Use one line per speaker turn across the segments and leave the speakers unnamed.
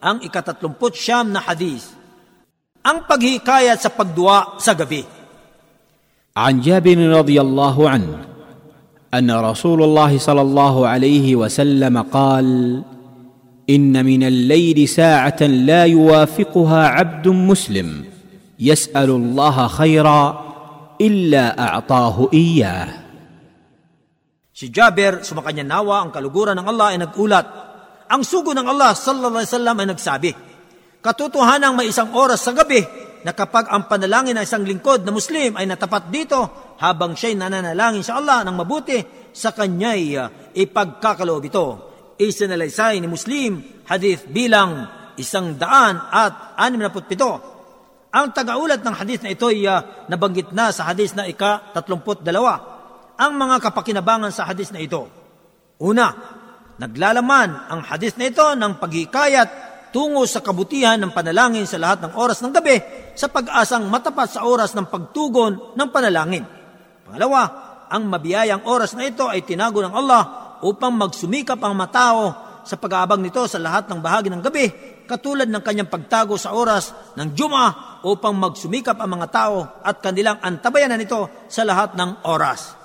ang ikatatlumput siyam na hadis. Ang paghikayat sa pagduwa sa gabi.
عن جابر رضي الله عنه ان رسول الله صلى الله عليه وسلم قال ان من الليل ساعه لا يوافقها عبد مسلم يسال الله خيرا الا اعطاه اياه
Si Jabir, sumakanya nawa ang kaluguran ng Allah ay nagulat. ang sugo ng Allah sallallahu alaihi wasallam ay nagsabi, Katotohanang may isang oras sa gabi na kapag ang panalangin ng isang lingkod na Muslim ay natapat dito habang siya'y nananalangin sa Allah ng mabuti, sa kanya'y uh, ipagkakaloob ito. Isinalaysay ni Muslim, hadith bilang isang daan at anim na putpito. Ang tagaulat ng hadith na ito ay uh, nabanggit na sa hadith na ika-tatlumput dalawa. Ang mga kapakinabangan sa hadith na ito. Una, naglalaman ang hadith na ito ng paghikayat tungo sa kabutihan ng panalangin sa lahat ng oras ng gabi sa pag-asang matapat sa oras ng pagtugon ng panalangin. Pangalawa, ang mabiyayang oras na ito ay tinago ng Allah upang magsumikap ang matao sa pag-aabang nito sa lahat ng bahagi ng gabi katulad ng kanyang pagtago sa oras ng Juma upang magsumikap ang mga tao at kanilang antabayanan nito sa lahat ng oras.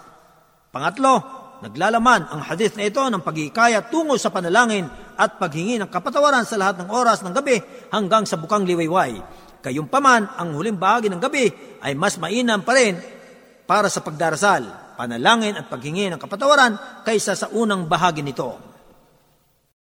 Pangatlo, Naglalaman ang hadith na ito ng pagkikaya tungo sa panalangin at paghingi ng kapatawaran sa lahat ng oras ng gabi hanggang sa bukang liwayway. Kayumpaman, ang huling bahagi ng gabi ay mas mainam pa rin para sa pagdarasal, panalangin at paghingi ng kapatawaran kaysa sa unang bahagi nito.